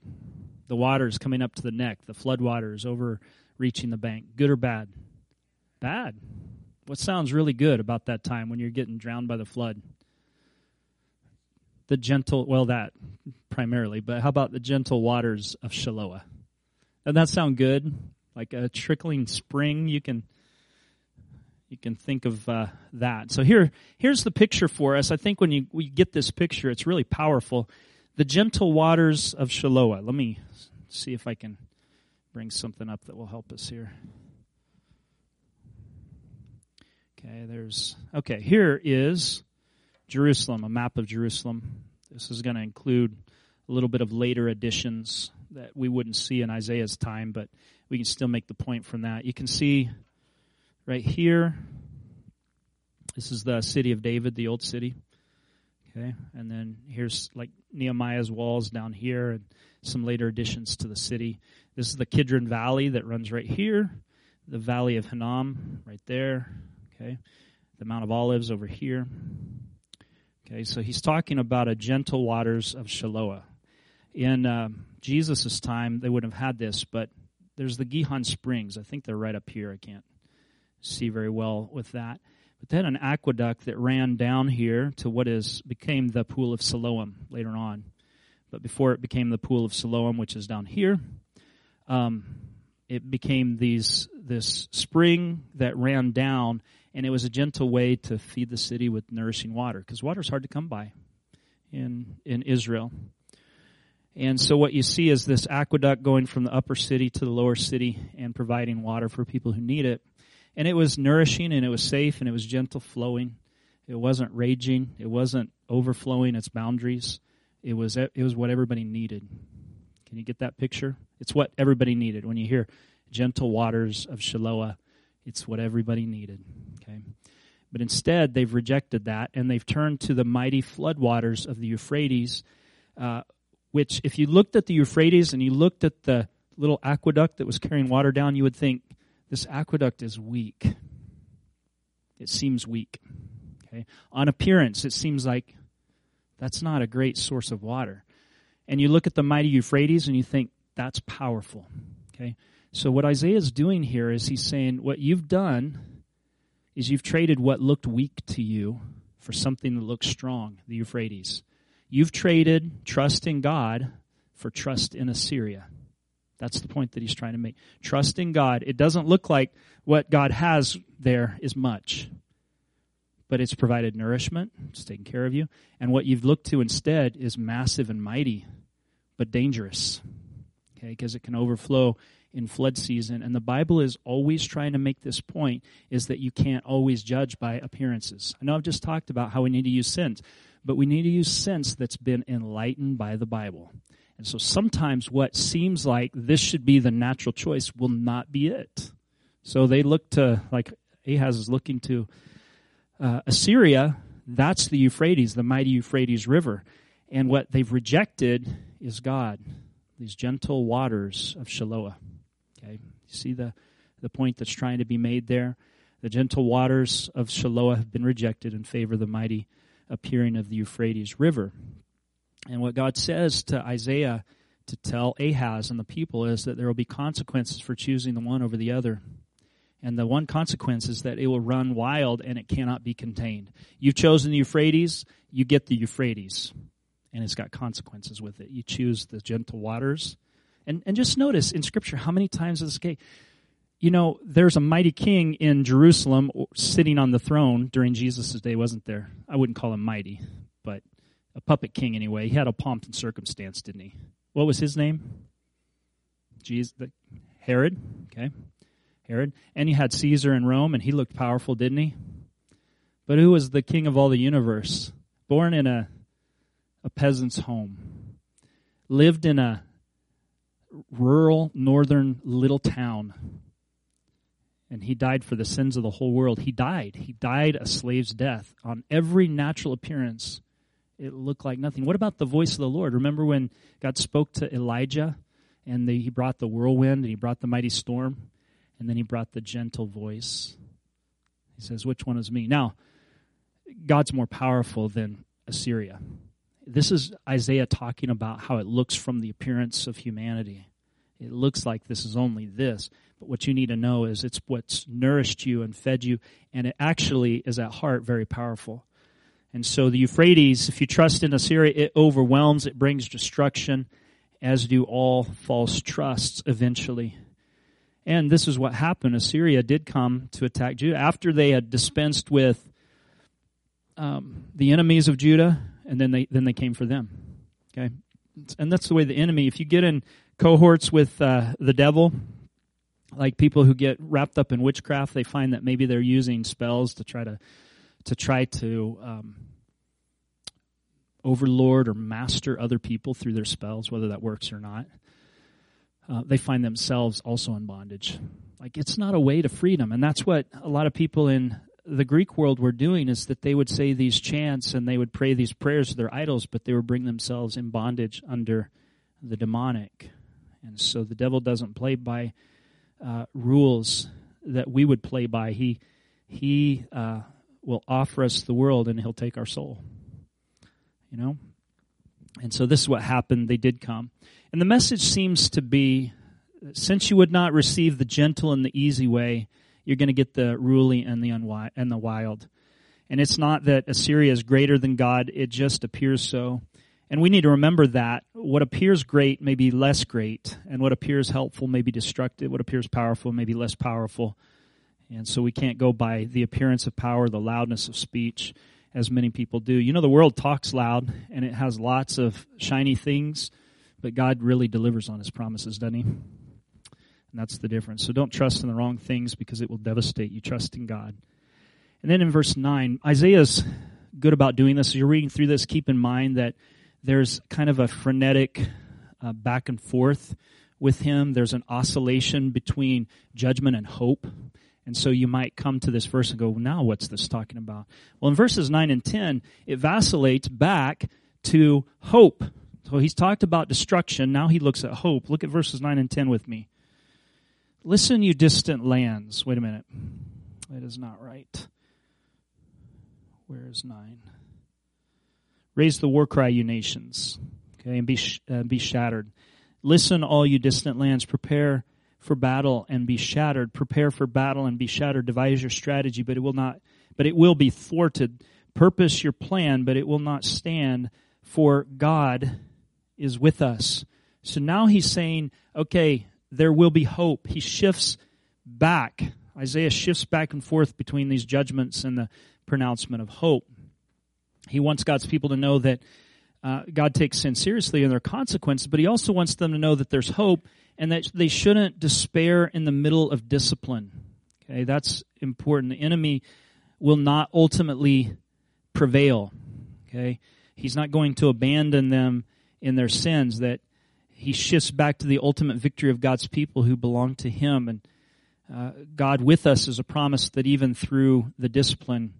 The water is coming up to the neck, the flood waters over reaching the bank. Good or bad? Bad. What sounds really good about that time when you're getting drowned by the flood? The gentle, well, that primarily, but how about the gentle waters of Shiloah? Doesn't that sound good? like a trickling spring. You can you can think of uh, that. So here here's the picture for us. I think when you we get this picture, it's really powerful. The gentle waters of Shiloah. Let me see if I can bring something up that will help us here. Okay, there's okay. Here is Jerusalem, a map of Jerusalem. This is going to include a little bit of later additions that we wouldn't see in Isaiah's time, but we can still make the point from that. You can see right here, this is the city of David, the old city. Okay, and then here's like Nehemiah's walls down here and some later additions to the city. This is the Kidron Valley that runs right here, the Valley of Hinnom right there. Okay, the Mount of Olives over here. Okay, so he's talking about a gentle waters of Shiloah. In uh, Jesus' time, they wouldn't have had this, but there's the Gihon Springs. I think they're right up here. I can't see very well with that. But they had an aqueduct that ran down here to what is became the Pool of Siloam later on. But before it became the Pool of Siloam, which is down here, um, it became these this spring that ran down, and it was a gentle way to feed the city with nourishing water because water is hard to come by in in Israel. And so what you see is this aqueduct going from the upper city to the lower city and providing water for people who need it. And it was nourishing and it was safe and it was gentle flowing. It wasn't raging. It wasn't overflowing its boundaries. It was it was what everybody needed. Can you get that picture? It's what everybody needed. When you hear gentle waters of Shiloah, it's what everybody needed. Okay. But instead, they've rejected that and they've turned to the mighty floodwaters of the Euphrates, uh, which, if you looked at the Euphrates and you looked at the little aqueduct that was carrying water down, you would think this aqueduct is weak. It seems weak. Okay? On appearance, it seems like that's not a great source of water. And you look at the mighty Euphrates and you think that's powerful. Okay? So what Isaiah is doing here is he's saying what you've done is you've traded what looked weak to you for something that looks strong, the Euphrates. You've traded trust in God for trust in Assyria. That's the point that he's trying to make. Trust in God. It doesn't look like what God has there is much, but it's provided nourishment, it's taken care of you. And what you've looked to instead is massive and mighty, but dangerous. Okay, because it can overflow in flood season. And the Bible is always trying to make this point is that you can't always judge by appearances. I know I've just talked about how we need to use sense, but we need to use sense that's been enlightened by the Bible. And so sometimes what seems like this should be the natural choice will not be it. So they look to, like Ahaz is looking to uh, Assyria, that's the Euphrates, the mighty Euphrates River. And what they've rejected is God, these gentle waters of Shiloah. Okay, you see the, the point that's trying to be made there? The gentle waters of Shiloah have been rejected in favor of the mighty appearing of the Euphrates River. And what God says to Isaiah to tell Ahaz and the people is that there will be consequences for choosing the one over the other. And the one consequence is that it will run wild and it cannot be contained. You've chosen the Euphrates, you get the Euphrates. And it's got consequences with it. You choose the gentle waters. And, and just notice in Scripture how many times this okay. You know, there's a mighty king in Jerusalem sitting on the throne during Jesus' day, wasn't there? I wouldn't call him mighty, but a puppet king anyway. He had a pomp and circumstance, didn't he? What was his name? Jesus, the, Herod. Okay, Herod, and he had Caesar in Rome, and he looked powerful, didn't he? But who was the king of all the universe? Born in a a peasant's home, lived in a rural northern little town. And he died for the sins of the whole world. He died. He died a slave's death. On every natural appearance, it looked like nothing. What about the voice of the Lord? Remember when God spoke to Elijah and the, he brought the whirlwind and he brought the mighty storm and then he brought the gentle voice? He says, Which one is me? Now, God's more powerful than Assyria. This is Isaiah talking about how it looks from the appearance of humanity. It looks like this is only this, but what you need to know is it's what's nourished you and fed you, and it actually is at heart very powerful. And so the Euphrates, if you trust in Assyria, it overwhelms, it brings destruction, as do all false trusts eventually. And this is what happened. Assyria did come to attack Judah after they had dispensed with um, the enemies of Judah, and then they then they came for them. Okay, and that's the way the enemy. If you get in cohorts with uh, the devil, like people who get wrapped up in witchcraft, they find that maybe they're using spells to try to to try to um, overlord or master other people through their spells, whether that works or not. Uh, they find themselves also in bondage. Like it's not a way to freedom, and that's what a lot of people in the Greek world were doing is that they would say these chants and they would pray these prayers to their idols, but they would bring themselves in bondage under the demonic. And so the devil doesn't play by uh, rules that we would play by. He he uh, will offer us the world and he'll take our soul. You know? And so this is what happened. They did come. And the message seems to be since you would not receive the gentle and the easy way, you're going to get the ruly and the unwi- and the wild. And it's not that Assyria is greater than God, it just appears so. And we need to remember that what appears great may be less great, and what appears helpful may be destructive, what appears powerful may be less powerful. And so we can't go by the appearance of power, the loudness of speech, as many people do. You know, the world talks loud and it has lots of shiny things, but God really delivers on his promises, doesn't he? And that's the difference. So don't trust in the wrong things because it will devastate you. Trust in God. And then in verse 9, Isaiah's good about doing this. As you're reading through this, keep in mind that there's kind of a frenetic uh, back and forth with him. There's an oscillation between judgment and hope. And so you might come to this verse and go, now what's this talking about? Well, in verses 9 and 10, it vacillates back to hope. So he's talked about destruction. Now he looks at hope. Look at verses 9 and 10 with me. Listen, you distant lands. Wait a minute. That is not right. Where is 9? Raise the war cry, you nations. Okay, and be, sh- uh, be shattered. Listen, all you distant lands. Prepare for battle and be shattered. Prepare for battle and be shattered. Devise your strategy, but it will not, but it will be thwarted. Purpose your plan, but it will not stand, for God is with us. So now he's saying, okay, there will be hope. He shifts back. Isaiah shifts back and forth between these judgments and the pronouncement of hope. He wants God's people to know that uh, God takes sin seriously and their consequences, but he also wants them to know that there's hope and that they shouldn't despair in the middle of discipline. Okay, that's important. The enemy will not ultimately prevail. Okay, he's not going to abandon them in their sins. That he shifts back to the ultimate victory of God's people who belong to Him, and uh, God with us is a promise that even through the discipline,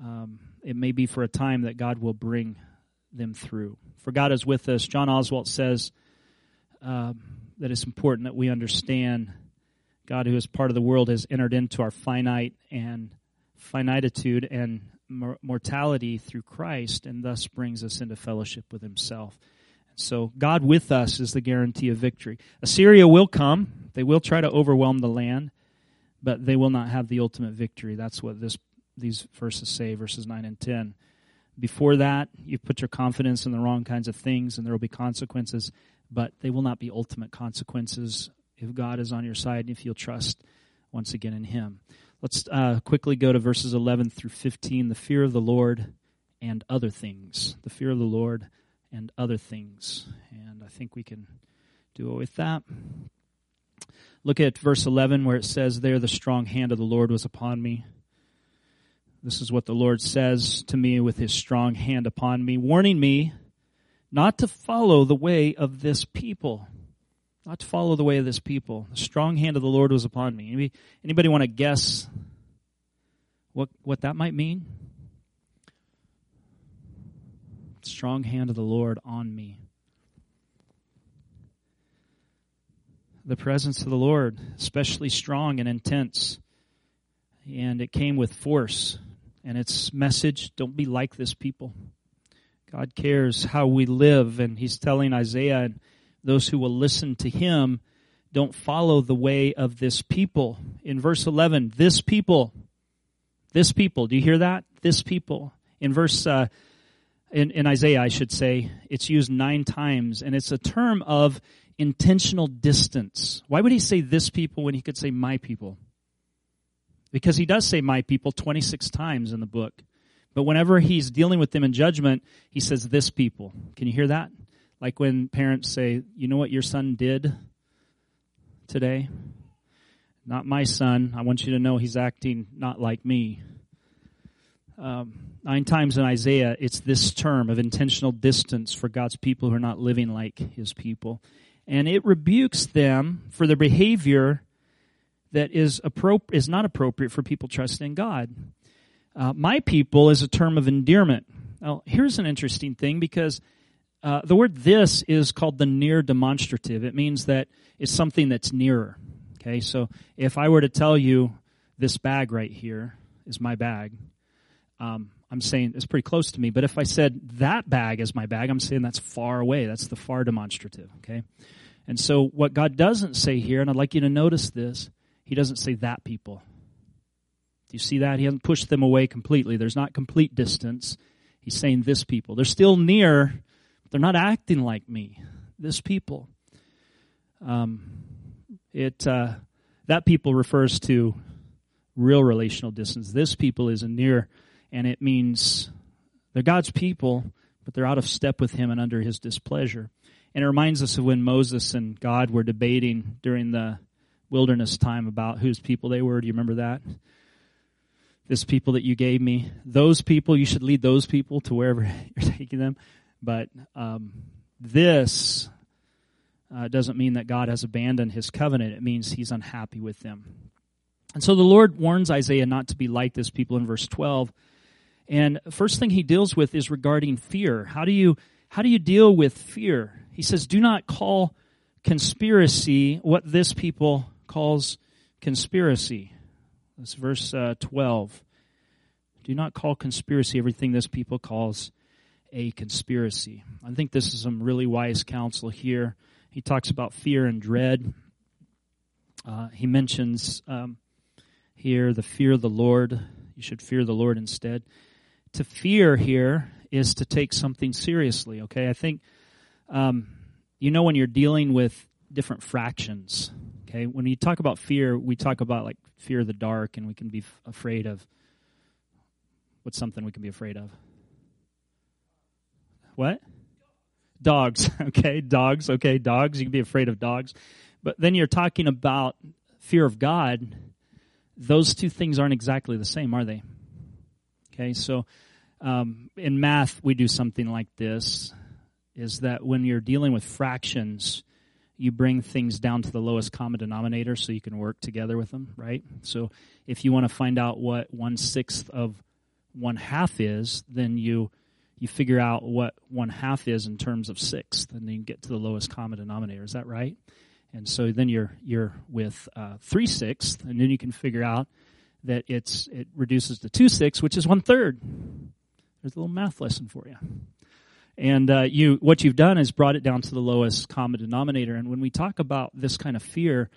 um, it may be for a time that God will bring them through. For God is with us. John Oswalt says. Um, that it's important that we understand God, who is part of the world, has entered into our finite and finitude and mortality through Christ, and thus brings us into fellowship with Himself. So, God with us is the guarantee of victory. Assyria will come; they will try to overwhelm the land, but they will not have the ultimate victory. That's what this these verses say, verses nine and ten. Before that, you've put your confidence in the wrong kinds of things, and there will be consequences but they will not be ultimate consequences if God is on your side and if you'll trust once again in Him. Let's uh, quickly go to verses 11 through 15. The fear of the Lord and other things. The fear of the Lord and other things. And I think we can do it with that. Look at verse 11 where it says, There the strong hand of the Lord was upon me. This is what the Lord says to me with his strong hand upon me, warning me not to follow the way of this people. Not to follow the way of this people. The strong hand of the Lord was upon me. Anybody, anybody want to guess what, what that might mean? Strong hand of the Lord on me. The presence of the Lord, especially strong and intense. And it came with force. And its message don't be like this people. God cares how we live, and He's telling Isaiah and those who will listen to Him, don't follow the way of this people. In verse 11, this people, this people, do you hear that? This people. In verse, uh, in, in Isaiah, I should say, it's used nine times, and it's a term of intentional distance. Why would he say this people when he could say my people? Because he does say my people 26 times in the book. But whenever he's dealing with them in judgment, he says, This people. Can you hear that? Like when parents say, You know what your son did today? Not my son. I want you to know he's acting not like me. Um, nine times in Isaiah, it's this term of intentional distance for God's people who are not living like his people. And it rebukes them for their behavior that is, appro- is not appropriate for people trusting God. Uh, my people is a term of endearment. Now, here's an interesting thing because uh, the word this is called the near demonstrative. It means that it's something that's nearer. Okay, so if I were to tell you this bag right here is my bag, um, I'm saying it's pretty close to me. But if I said that bag is my bag, I'm saying that's far away. That's the far demonstrative. Okay, And so, what God doesn't say here, and I'd like you to notice this, He doesn't say that people. Do you see that? He hasn't pushed them away completely. There's not complete distance. He's saying this people. They're still near, but they're not acting like me. This people. Um, it uh, that people refers to real relational distance. This people is a near, and it means they're God's people, but they're out of step with Him and under His displeasure. And it reminds us of when Moses and God were debating during the wilderness time about whose people they were. Do you remember that? This people that you gave me, those people, you should lead those people to wherever you're taking them. But um, this uh, doesn't mean that God has abandoned his covenant. It means he's unhappy with them. And so the Lord warns Isaiah not to be like this people in verse 12. And first thing he deals with is regarding fear. How do you how do you deal with fear? He says, "Do not call conspiracy what this people calls conspiracy." That's verse uh, 12. Do not call conspiracy everything this people calls a conspiracy. I think this is some really wise counsel here. He talks about fear and dread. Uh, he mentions um, here the fear of the Lord. You should fear the Lord instead. To fear here is to take something seriously, okay? I think, um, you know, when you're dealing with different fractions, okay? When you talk about fear, we talk about like fear of the dark, and we can be f- afraid of what's something we can be afraid of? What? dogs, okay? Dogs, okay? Dogs, you can be afraid of dogs. But then you're talking about fear of God. Those two things aren't exactly the same, are they? Okay, so um, in math, we do something like this is that when you're dealing with fractions, you bring things down to the lowest common denominator so you can work together with them, right? So if you want to find out what one sixth of one half is, then you you figure out what one half is in terms of sixth, and then you get to the lowest common denominator. Is that right? And so then you're you're with uh, three sixths, and then you can figure out that it's it reduces to two six, which is one third. There's a little math lesson for you. And uh, you what you've done is brought it down to the lowest common denominator. And when we talk about this kind of fear,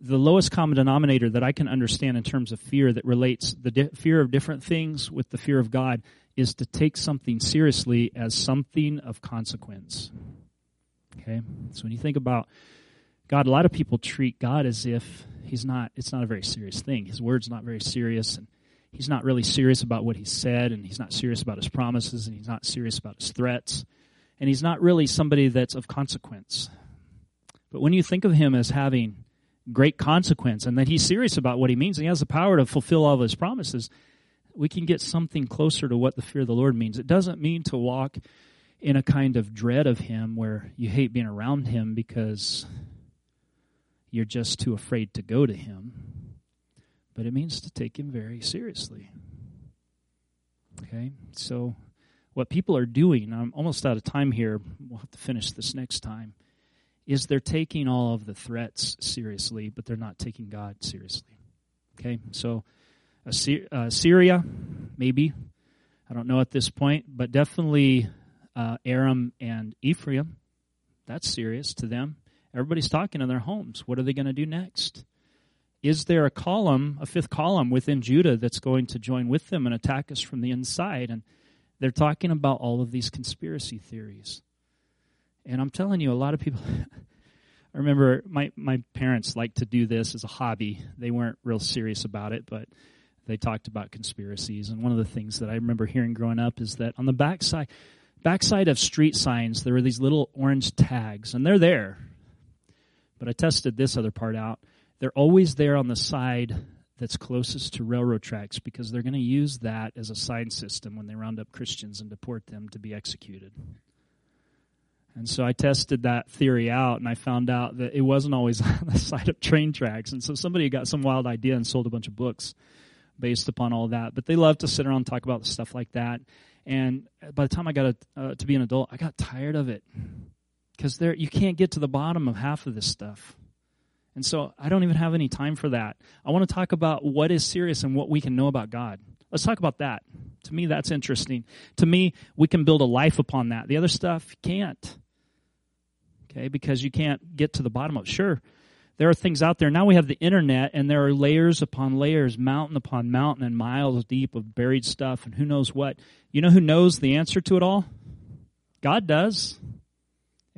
the lowest common denominator that I can understand in terms of fear that relates the di- fear of different things with the fear of God is to take something seriously as something of consequence. Okay? So when you think about God, a lot of people treat God as if he's not it's not a very serious thing. His word's not very serious and he's not really serious about what he said and he's not serious about his promises and he's not serious about his threats and he's not really somebody that's of consequence. But when you think of him as having great consequence and that he's serious about what he means and he has the power to fulfill all of his promises, we can get something closer to what the fear of the Lord means. It doesn't mean to walk in a kind of dread of Him where you hate being around Him because you're just too afraid to go to Him. But it means to take Him very seriously. Okay? So, what people are doing, I'm almost out of time here. We'll have to finish this next time. Is they're taking all of the threats seriously, but they're not taking God seriously. Okay? So, uh, Syria, maybe. I don't know at this point, but definitely uh, Aram and Ephraim. That's serious to them. Everybody's talking in their homes. What are they going to do next? Is there a column, a fifth column within Judah that's going to join with them and attack us from the inside? And they're talking about all of these conspiracy theories. And I'm telling you, a lot of people. I remember my, my parents liked to do this as a hobby. They weren't real serious about it, but they talked about conspiracies. And one of the things that I remember hearing growing up is that on the backside, backside of street signs, there were these little orange tags, and they're there. But I tested this other part out. They're always there on the side that's closest to railroad tracks because they're going to use that as a sign system when they round up Christians and deport them to be executed. And so I tested that theory out and I found out that it wasn't always on the side of train tracks. And so somebody got some wild idea and sold a bunch of books based upon all that. But they love to sit around and talk about stuff like that. And by the time I got a, uh, to be an adult, I got tired of it because there you can't get to the bottom of half of this stuff. And so I don't even have any time for that. I want to talk about what is serious and what we can know about God. Let's talk about that. To me, that's interesting. To me, we can build a life upon that. The other stuff, can't. Okay, because you can't get to the bottom of it. Sure, there are things out there. Now we have the internet, and there are layers upon layers, mountain upon mountain, and miles deep of buried stuff, and who knows what. You know who knows the answer to it all? God does.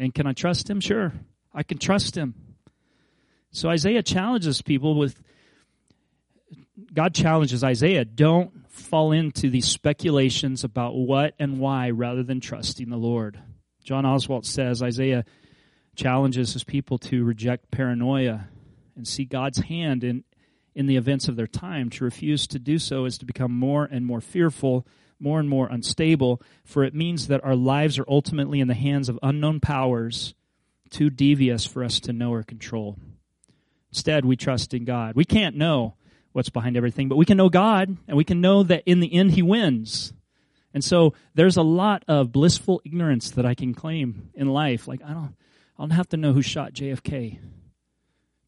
And can I trust Him? Sure, I can trust Him. So Isaiah challenges people with God challenges Isaiah don't fall into these speculations about what and why rather than trusting the Lord. John Oswalt says Isaiah challenges his people to reject paranoia and see God's hand in, in the events of their time. To refuse to do so is to become more and more fearful, more and more unstable, for it means that our lives are ultimately in the hands of unknown powers too devious for us to know or control. Instead, we trust in God. We can't know what's behind everything, but we can know God and we can know that in the end He wins. And so there's a lot of blissful ignorance that I can claim in life. Like, I don't, I don't have to know who shot JFK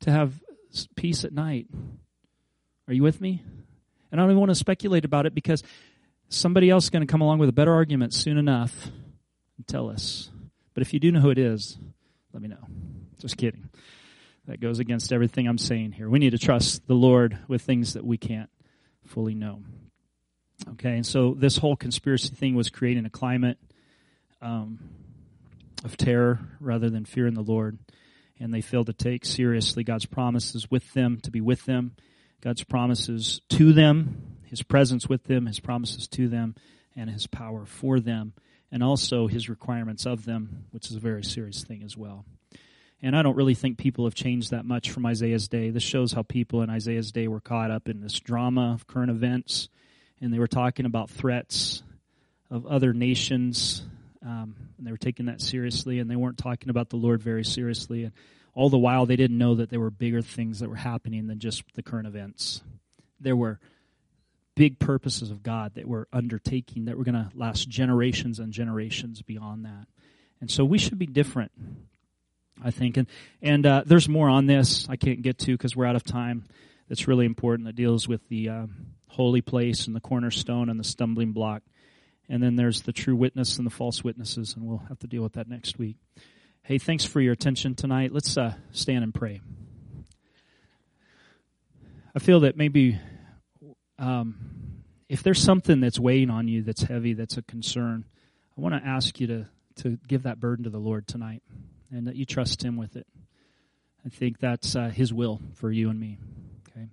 to have peace at night. Are you with me? And I don't even want to speculate about it because somebody else is going to come along with a better argument soon enough and tell us. But if you do know who it is, let me know. Just kidding. That goes against everything I'm saying here. We need to trust the Lord with things that we can't fully know. Okay, and so this whole conspiracy thing was creating a climate um, of terror rather than fear in the Lord. And they failed to take seriously God's promises with them, to be with them, God's promises to them, His presence with them, His promises to them, and His power for them, and also His requirements of them, which is a very serious thing as well. And I don't really think people have changed that much from Isaiah's day. This shows how people in Isaiah's day were caught up in this drama of current events, and they were talking about threats of other nations, um, and they were taking that seriously, and they weren't talking about the Lord very seriously. And all the while, they didn't know that there were bigger things that were happening than just the current events. There were big purposes of God that we're undertaking that we're going to last generations and generations beyond that. And so we should be different I think. And and uh, there's more on this I can't get to because we're out of time. That's really important. That deals with the uh, holy place and the cornerstone and the stumbling block. And then there's the true witness and the false witnesses, and we'll have to deal with that next week. Hey, thanks for your attention tonight. Let's uh, stand and pray. I feel that maybe um, if there's something that's weighing on you that's heavy, that's a concern, I want to ask you to, to give that burden to the Lord tonight and that you trust Him with it. I think that's uh, His will for you and me. Okay.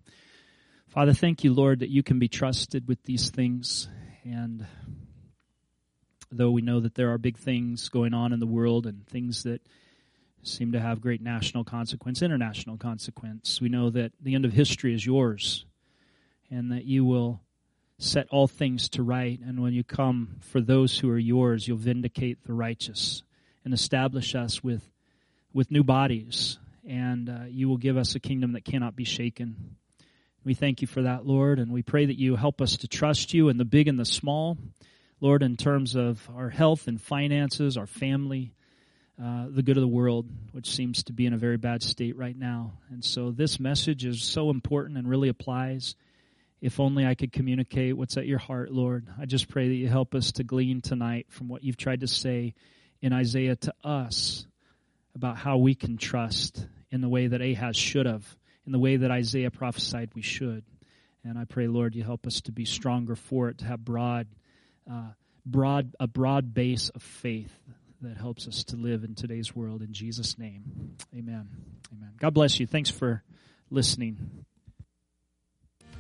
Father, thank you, Lord, that you can be trusted with these things. And though we know that there are big things going on in the world and things that seem to have great national consequence, international consequence, we know that the end of history is yours and that you will set all things to right. And when you come for those who are yours, you'll vindicate the righteous and establish us with, with new bodies. And uh, you will give us a kingdom that cannot be shaken. We thank you for that, Lord, and we pray that you help us to trust you in the big and the small. Lord, in terms of our health and finances, our family, uh, the good of the world, which seems to be in a very bad state right now. And so this message is so important and really applies. If only I could communicate what's at your heart, Lord. I just pray that you help us to glean tonight from what you've tried to say in Isaiah to us about how we can trust in the way that Ahaz should have, in the way that Isaiah prophesied we should. And I pray, Lord, you help us to be stronger for it, to have broad, uh, broad, a broad base of faith that helps us to live in today's world. In Jesus' name, Amen. Amen. God bless you. Thanks for listening.